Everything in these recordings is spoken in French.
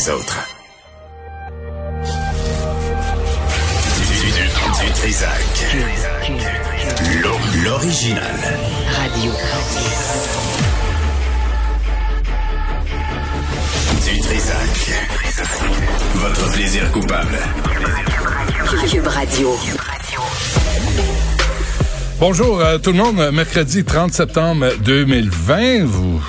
les autres. Du, Trisac. L'original. Radio. Du Trisac. Votre plaisir coupable. Cube Radio. Bonjour à tout le monde. Mercredi 30 septembre 2020. Vous,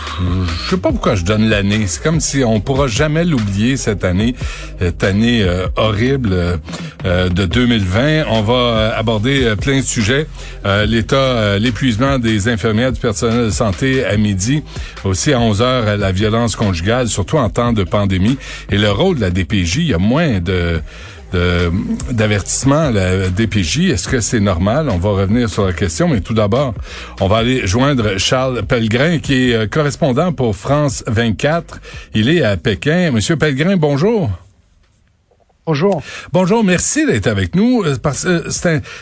je sais pas pourquoi je donne l'année. C'est comme si on pourra jamais l'oublier cette année, cette année euh, horrible euh, de 2020. On va euh, aborder plein de sujets. L'état, l'épuisement des infirmières, du personnel de santé à midi. Aussi à 11 heures, la violence conjugale, surtout en temps de pandémie. Et le rôle de la DPJ, il y a moins de d'avertissement à la DPJ. Est-ce que c'est normal? On va revenir sur la question, mais tout d'abord, on va aller joindre Charles Pellegrin, qui est euh, correspondant pour France 24. Il est à Pékin. Monsieur Pellegrin, bonjour. Bonjour. Bonjour, merci d'être avec nous. Euh, que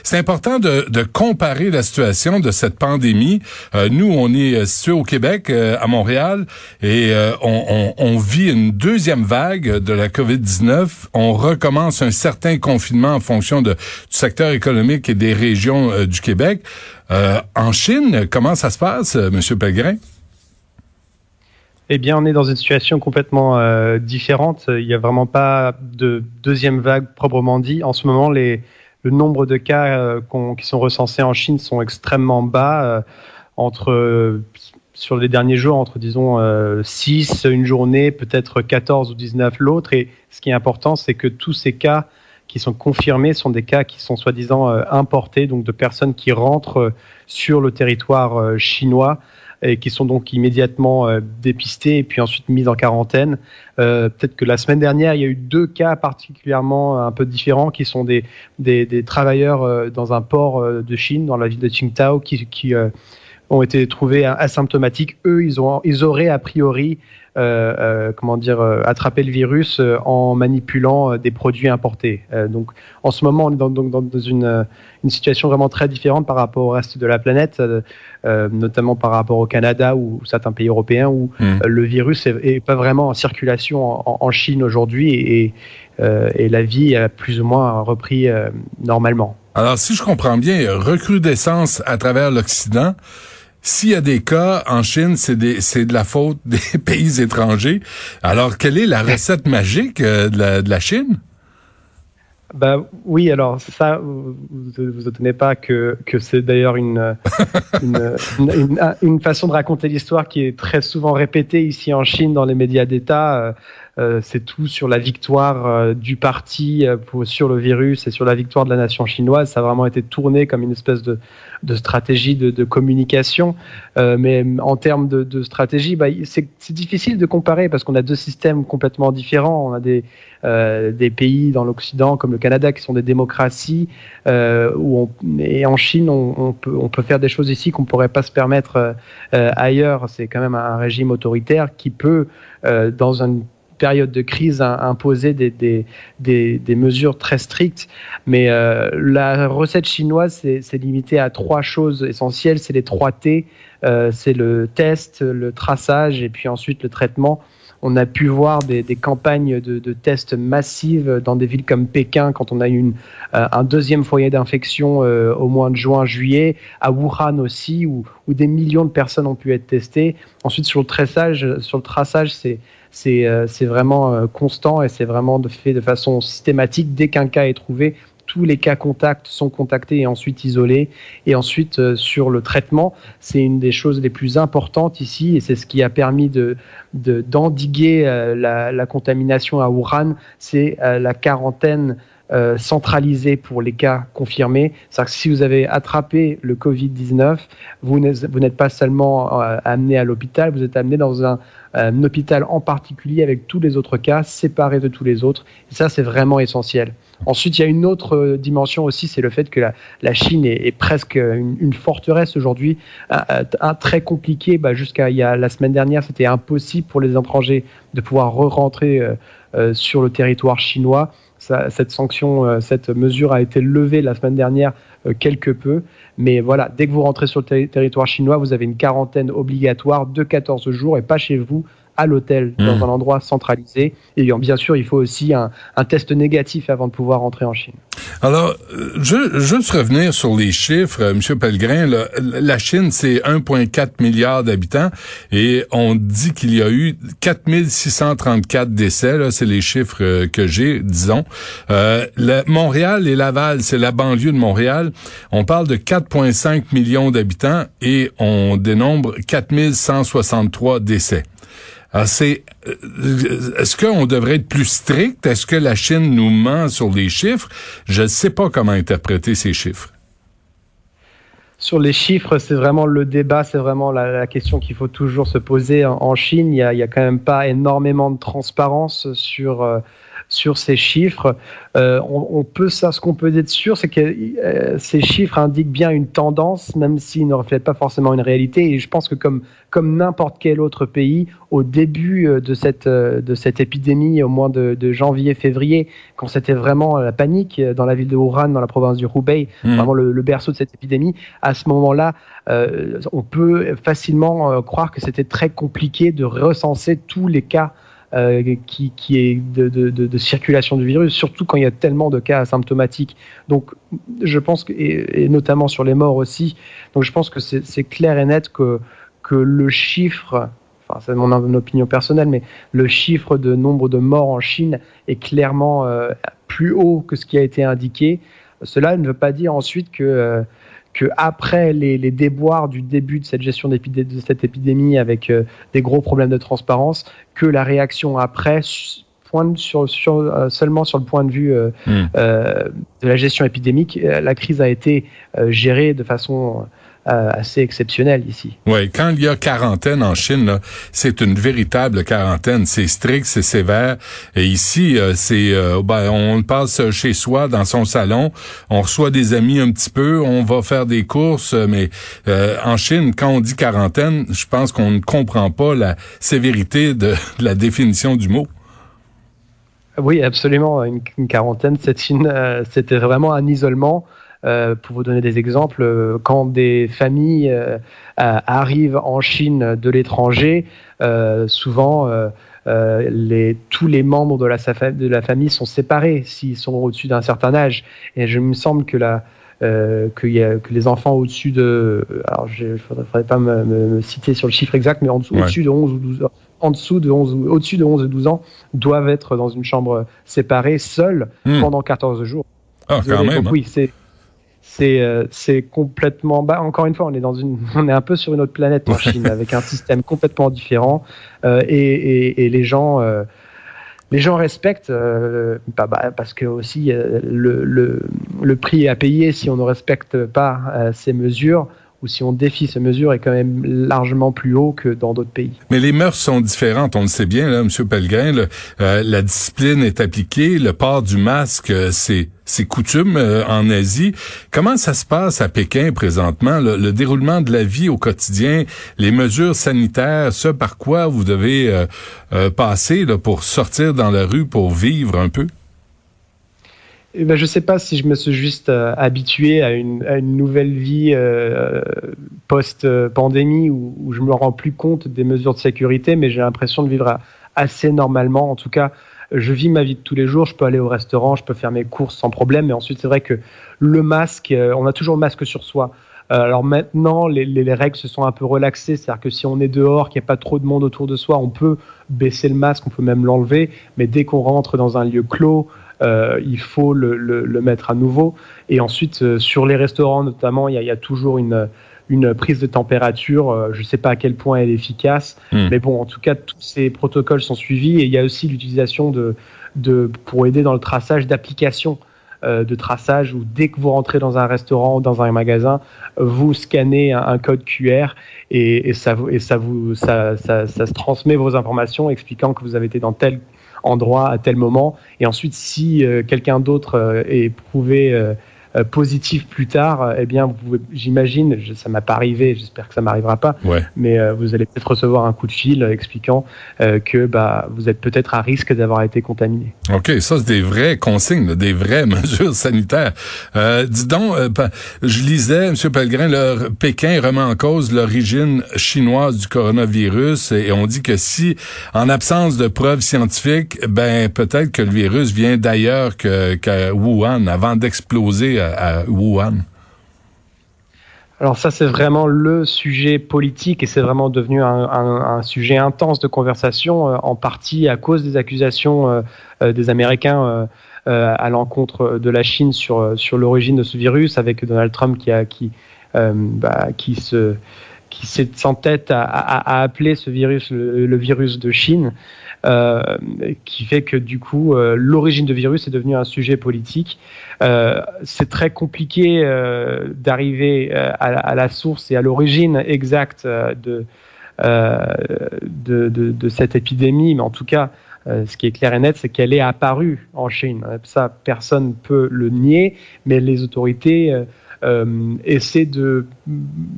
c'est important de, comparer la situation de cette pandémie. Euh, nous, on est euh, situé au Québec, à Montréal, et on, vit une deuxième vague de la COVID-19. On recommence un certain confinement en fonction du secteur économique et des régions du Québec. en Chine, comment ça se passe, Monsieur Pellegrin? Eh bien, on est dans une situation complètement euh, différente. Il n'y a vraiment pas de deuxième vague proprement dit. En ce moment, les, le nombre de cas euh, qui sont recensés en Chine sont extrêmement bas. Euh, entre sur les derniers jours, entre disons 6 une journée, peut-être 14 ou 19 l'autre. Et ce qui est important, c'est que tous ces cas qui sont confirmés sont des cas qui sont soi-disant importés, donc de personnes qui rentrent sur le territoire chinois et qui sont donc immédiatement euh, dépistés et puis ensuite mis en quarantaine. Euh, peut-être que la semaine dernière, il y a eu deux cas particulièrement un peu différents qui sont des, des, des travailleurs euh, dans un port de Chine, dans la ville de Qingdao, qui, qui ont été trouvés asymptomatiques. Eux, ils, ont, ils auraient a priori euh, euh, comment dire, euh, attraper le virus en manipulant des produits importés. donc, en ce moment, on est dans, dans une, une, situation vraiment très différente par rapport au reste de la planète, notamment par rapport au Canada ou certains pays européens où mmh. le virus est, pas vraiment en circulation en, Chine aujourd'hui et, et, la vie a plus ou moins repris normalement. Alors, si je comprends bien, recrudescence à travers l'Occident. S'il y a des cas en Chine, c'est de la faute des pays étrangers. Alors, quelle est la recette magique euh, de, la, Chine? Ben oui, alors ça, vous vous étonnez pas que, que c'est d'ailleurs une une, une, façon de raconter l'histoire qui est très souvent répétée ici en Chine dans les médias d'État. Euh, c'est tout sur la victoire euh, du parti euh, sur le virus et sur la victoire de la nation chinoise. Ça a vraiment été tourné comme une espèce de, stratégie de, communication. mais en termes de, stratégie, bah, c'est difficile de comparer parce qu'on a deux systèmes complètement différents. On a des, pays dans l'Occident comme le Canada qui sont des démocraties où et en Chine on, peut, on peut faire des choses ici qu'on ne pourrait pas se permettre ailleurs. C'est quand même un régime autoritaire qui peut dans un période de crise a des, des, des, mesures très strictes. Mais euh, la recette chinoise, c'est limité à trois choses essentielles. C'est les trois T. Euh, c'est le test, le traçage et puis ensuite le traitement. On a pu voir des, campagnes de, tests massives dans des villes comme Pékin quand on a eu une, euh, un deuxième foyer d'infection au mois de juin, juillet, à Wuhan aussi, où, où, des millions de personnes ont pu être testées. Ensuite, sur le traçage, sur le traçage, c'est c'est vraiment euh, constant et c'est vraiment fait de façon systématique. Dès qu'un cas est trouvé, tous les cas contacts sont contactés et ensuite isolés. Et ensuite, euh, sur le traitement, c'est une des choses les plus importantes ici et c'est ce qui a permis de d'endiguer la, la, contamination à Wuhan, c'est la quarantaine centralisée pour les cas confirmés. C'est-à-dire que si vous avez attrapé le Covid-19, vous n'êtes pas seulement amené à l'hôpital, vous êtes amené dans un, un hôpital en particulier avec tous les autres cas séparés de tous les autres. Et ça, c'est vraiment essentiel. Ensuite, il y a une autre euh, dimension aussi, c'est le fait que la, Chine est, presque une, forteresse aujourd'hui, très compliqué. Bah, Jusqu'à il y a la semaine dernière, c'était impossible pour les étrangers de pouvoir re-rentrer euh, euh, sur le territoire chinois. Ça, cette sanction, cette mesure a été levée la semaine dernière quelque peu. Mais voilà, dès que vous rentrez sur le territoire chinois, vous avez une quarantaine obligatoire de 14 jours et pas chez vous, à l'hôtel, dans Mmh. un endroit centralisé. Et bien sûr, il faut aussi un, un test négatif avant de pouvoir rentrer en Chine. Alors, je, juste revenir sur les chiffres, euh, Monsieur Pellegrin. là, la Chine, c'est 1,4 milliard d'habitants et on dit qu'il y a eu 4634 décès. Là, c'est les chiffres euh, que j'ai, disons. Euh, le- Montréal et Laval, c'est la banlieue de Montréal. On parle de 4,5 millions d'habitants et on dénombre 4163 décès. Alors, c'est, euh, est-ce qu'on devrait être plus strict? Est-ce que la Chine nous ment sur les chiffres? Je ne sais pas comment interpréter ces chiffres. Sur les chiffres, c'est vraiment le débat, c'est vraiment la, question qu'il faut toujours se poser. En, Chine, il y, a, a quand même pas énormément de transparence sur euh, sur ces chiffres. Euh, on, on peut ça, ce qu'on peut être sûr, c'est que euh, ces chiffres indiquent bien une tendance, même s'ils ne reflètent pas forcément une réalité. Et je pense que comme comme n'importe quel autre pays, au début euh, de cette euh, de cette épidémie, au mois de, de janvier-février, quand c'était vraiment la panique euh, dans la ville de Wuhan, dans la province du Hubei, Hmm. vraiment le, le berceau de cette épidémie, à ce moment-là, euh, on peut facilement euh, croire que c'était très compliqué de recenser tous les cas euh, qui, qui est de, de, de, de circulation du virus, surtout quand il y a tellement de cas asymptomatiques. Donc, je pense que, et, et notamment sur les morts aussi. Donc, je pense que c'est clair et net que que le chiffre, enfin c'est mon, mon opinion personnelle, mais le chiffre de nombre de morts en Chine est clairement euh, plus haut que ce qui a été indiqué. Cela ne veut pas dire ensuite que euh, que après les, les déboires du début de cette gestion de cette épidémie avec euh, des gros problèmes de transparence, que la réaction après pointe sur, sur, euh, seulement sur le point de vue euh, Hmm. euh, de la gestion épidémique, la crise a été gérée de façon euh, assez exceptionnelle ici. Oui, quand il y a quarantaine en Chine, c'est une véritable quarantaine. C'est strict, c'est sévère. Et ici, euh, c'est euh, ben, on passe chez soi dans son salon, on reçoit des amis un petit peu, on va faire des courses, mais euh, en Chine, quand on dit quarantaine, je pense qu'on ne comprend pas la sévérité de, de la définition du mot. Oui, absolument. Une, une quarantaine, c'est une, euh, c'était vraiment un isolement. Euh, pour vous donner des exemples, euh, quand des familles euh, arrivent en Chine de l'étranger, euh, souvent les, tous les membres de la, de famille sont séparés s'ils sont au-dessus d'un certain âge. Et je me semble que la, euh, qu'il y a, que les enfants au-dessus de, alors je ne faudrait, pas me, citer sur le chiffre exact, mais en dessous, Ouais. au-dessus de 11 ou 12 ans, en dessous de 11, ou- au-dessus de 11 ou 12 ans, doivent être dans une chambre séparée, seuls, Hmm. pendant 14 jours. Ah, quand même. Donc hein. oui, c'est c'est euh, c'est complètement bah encore une fois on est dans une on est un peu sur une autre planète en Chine avec un système complètement différent euh, et, et, et les gens euh, les gens respectent euh, bah, bah, parce que aussi le, le, le prix à payer si on ne respecte pas euh, ces mesures ou si on défie ces mesures est quand même largement plus haut que dans d'autres pays. Mais les mœurs sont différentes, on le sait bien, là, M. Pellegrin. là. Euh, la discipline est appliquée, le port du masque, euh, c'est c'est coutume euh, en Asie. Comment ça se passe à Pékin présentement, le, le déroulement de la vie au quotidien, les mesures sanitaires, ce par quoi vous devez euh, euh, passer là, pour sortir dans la rue, pour vivre un peu? Eh ben, je sais pas si je me suis juste euh, habitué à une, nouvelle vie euh, post-pandémie où, où je me rends plus compte des mesures de sécurité, mais j'ai l'impression de vivre assez normalement. En tout cas, je vis ma vie de tous les jours. Je peux aller au restaurant, je peux faire mes courses sans problème. Mais ensuite, c'est vrai que le masque, euh, on a toujours le masque sur soi. Euh, alors maintenant, les règles se sont un peu relaxées. C'est-à-dire que si on est dehors, qu'il n'y a pas trop de monde autour de soi, on peut baisser le masque, on peut même l'enlever. Mais dès qu'on rentre dans un lieu clos, euh, il faut le, le- le mettre à nouveau. Et ensuite, euh, sur les restaurants notamment, il y a, il y a toujours une, une prise de température. Euh, je ne sais pas à quel point elle est efficace, Hmm. mais bon, en tout cas, tous ces protocoles sont suivis. Et il y a aussi l'utilisation de, de, pour aider dans le traçage d'applications de traçage où dès que vous rentrez dans un restaurant ou dans un magasin, vous scannez un, un code QR et, et ça, vous- et ça, vous, ça, ça, ça se transmet vos informations expliquant que vous avez été dans tel endroit à tel moment. Et ensuite, si euh, quelqu'un d'autre euh, est prouvé euh, euh, positive plus tard, eh bien, j'imagine, ça m'a pas arrivé, j'espère que ça m'arrivera pas, mais vous allez peut-être recevoir un coup de fil expliquant que bah, vous êtes peut-être à risque d'avoir été contaminé. OK, ça, c'est des vraies consignes, des vraies mesures sanitaires. dis donc, je lisais, M. Pellegrin, le Pékin remet en cause l'origine chinoise du coronavirus et on dit que si, en absence de preuves scientifiques, ben peut-être que le virus vient d'ailleurs que, Wuhan, avant d'exploser à, Wuhan. Alors ça, c'est vraiment le sujet politique et c'est vraiment devenu un, sujet intense de conversation, euh, en partie à cause des accusations euh, euh, des Américains à l'encontre de la Chine sur, sur l'origine de ce virus, avec Donald Trump qui, qui, bah, qui se qui s'entête à, à, appeler ce virus le virus de Chine. Euh, qui fait que du coup euh, l'origine de virus est devenue un sujet politique. Euh, c'est très compliqué d'arriver à, la source et à l'origine exacte de, cette épidémie, mais en tout cas, ce qui est clair et net, c'est qu'elle est apparue en Chine. Ça, personne ne peut le nier, mais les autorités essaient de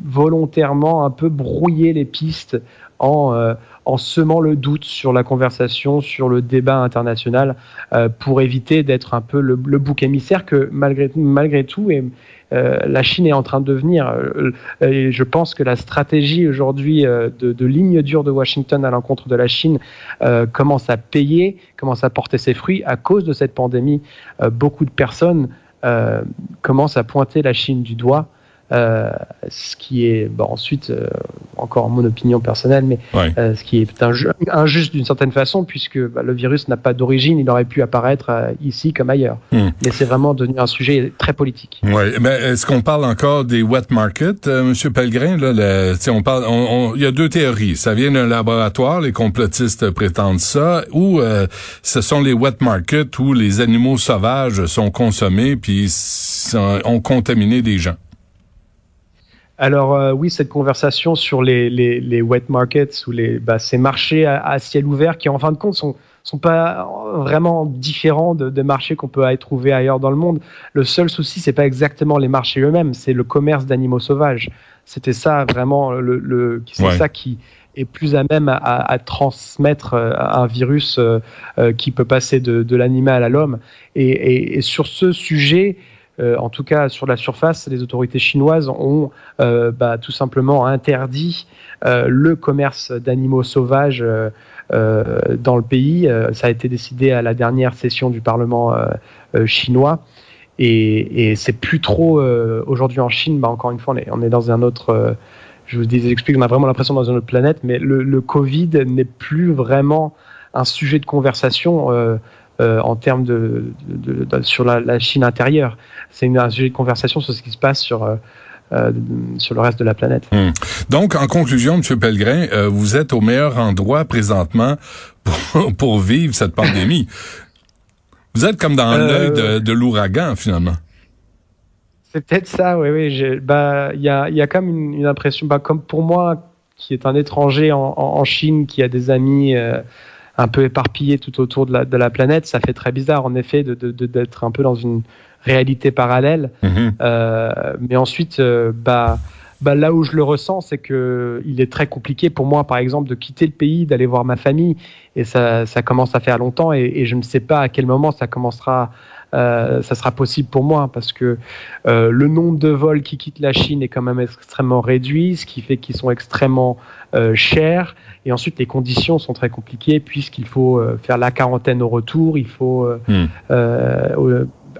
volontairement un peu brouiller les pistes en, euh, en semant le doute sur la conversation, sur le débat international, euh, pour éviter d'être un peu le, bouc émissaire que malgré, malgré tout, et, euh, la Chine est en train de devenir. je pense que la stratégie aujourd'hui de, ligne dure de Washington à l'encontre de la Chine commence à payer, commence à porter ses fruits à cause de cette pandémie. beaucoup de personnes commencent à pointer la Chine du doigt. Euh, ce qui est bon, ensuite euh, encore mon opinion personnelle, mais euh, ce qui est injuste d'une certaine façon puisque bah, le virus n'a pas d'origine, il aurait pu apparaître ici comme ailleurs. Hmm. Mais c'est vraiment devenu un sujet très politique. Ouais, mais est-ce qu'on parle encore des wet markets, Monsieur Pellegrin Là, le, on parle, il y a deux théories. Ça vient d'un laboratoire, les complotistes prétendent ça, ou ce sont les wet markets où les animaux sauvages sont consommés puis ont contaminé des gens. Alors euh, oui, cette conversation sur les, les, les wet markets ou les, bah, ces marchés à, ciel ouvert qui en fin de compte sont sont pas vraiment différents de, des marchés qu'on peut trouver ailleurs dans le monde. Le seul souci, c'est pas exactement les marchés eux-mêmes, c'est le commerce d'animaux sauvages. C'était ça vraiment le, le c'est ça qui est plus à même à, à transmettre euh, un virus euh, qui peut passer de, de l'animal à l'homme. Et, et, et, sur ce sujet, euh, en tout cas sur la surface, les autorités chinoises ont euh, bah, tout simplement interdit euh, le commerce d'animaux sauvages dans le pays. ça a été décidé à la dernière session du Parlement chinois. Et, c'est plus trop aujourd'hui en Chine. Bah, encore une fois, on est, dans un autre. je vous dis, explique, on a vraiment l'impression dans une autre planète, mais le, Covid n'est plus vraiment un sujet de conversation. En termes de, sur la, Chine intérieure c'est un sujet de conversation sur ce qui se passe sur euh, euh, sur le reste de la planète. Hmm. Donc, en conclusion, M. Pellegrin, euh, vous êtes au meilleur endroit présentement pour, vivre cette pandémie. vous êtes comme dans l'œil de, l'ouragan, finalement. C'est peut-être ça, oui, oui. Bah, il y a, y a comme une, une impression, bah, comme pour moi, qui est un étranger en, en, Chine, qui a des amis un peu éparpillés tout autour de la, de la planète, ça fait très bizarre, en effet, d'être de, de, un peu dans une réalité parallèle. Mhm. Euh, mais ensuite, euh, bah, bah, là où je le ressens, c'est que il est très compliqué pour moi, par exemple, de quitter le pays, d'aller voir ma famille. Et ça, ça commence à faire longtemps et, et je ne sais pas à quel moment ça commencera. Euh, ça sera possible pour moi parce que euh, le nombre de vols qui quittent la Chine est quand même extrêmement réduit, ce qui fait qu'ils sont extrêmement euh, chers. Et ensuite, les conditions sont très compliquées puisqu'il faut faire la quarantaine au retour, il faut hmm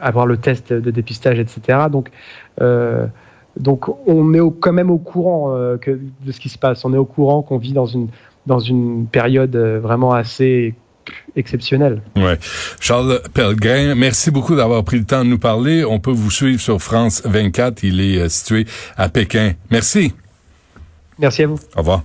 avoir le test de dépistage, etc. Donc, donc on est quand même au courant euh, que, de ce qui se passe. On est au courant qu'on vit dans une, dans une période euh, vraiment assez exceptionnelle. Ouais. Charles Pellegrin, merci beaucoup d'avoir pris le temps de nous parler. On peut vous suivre sur France 24. Il est situé à Pékin. Merci. Merci à vous. Au revoir.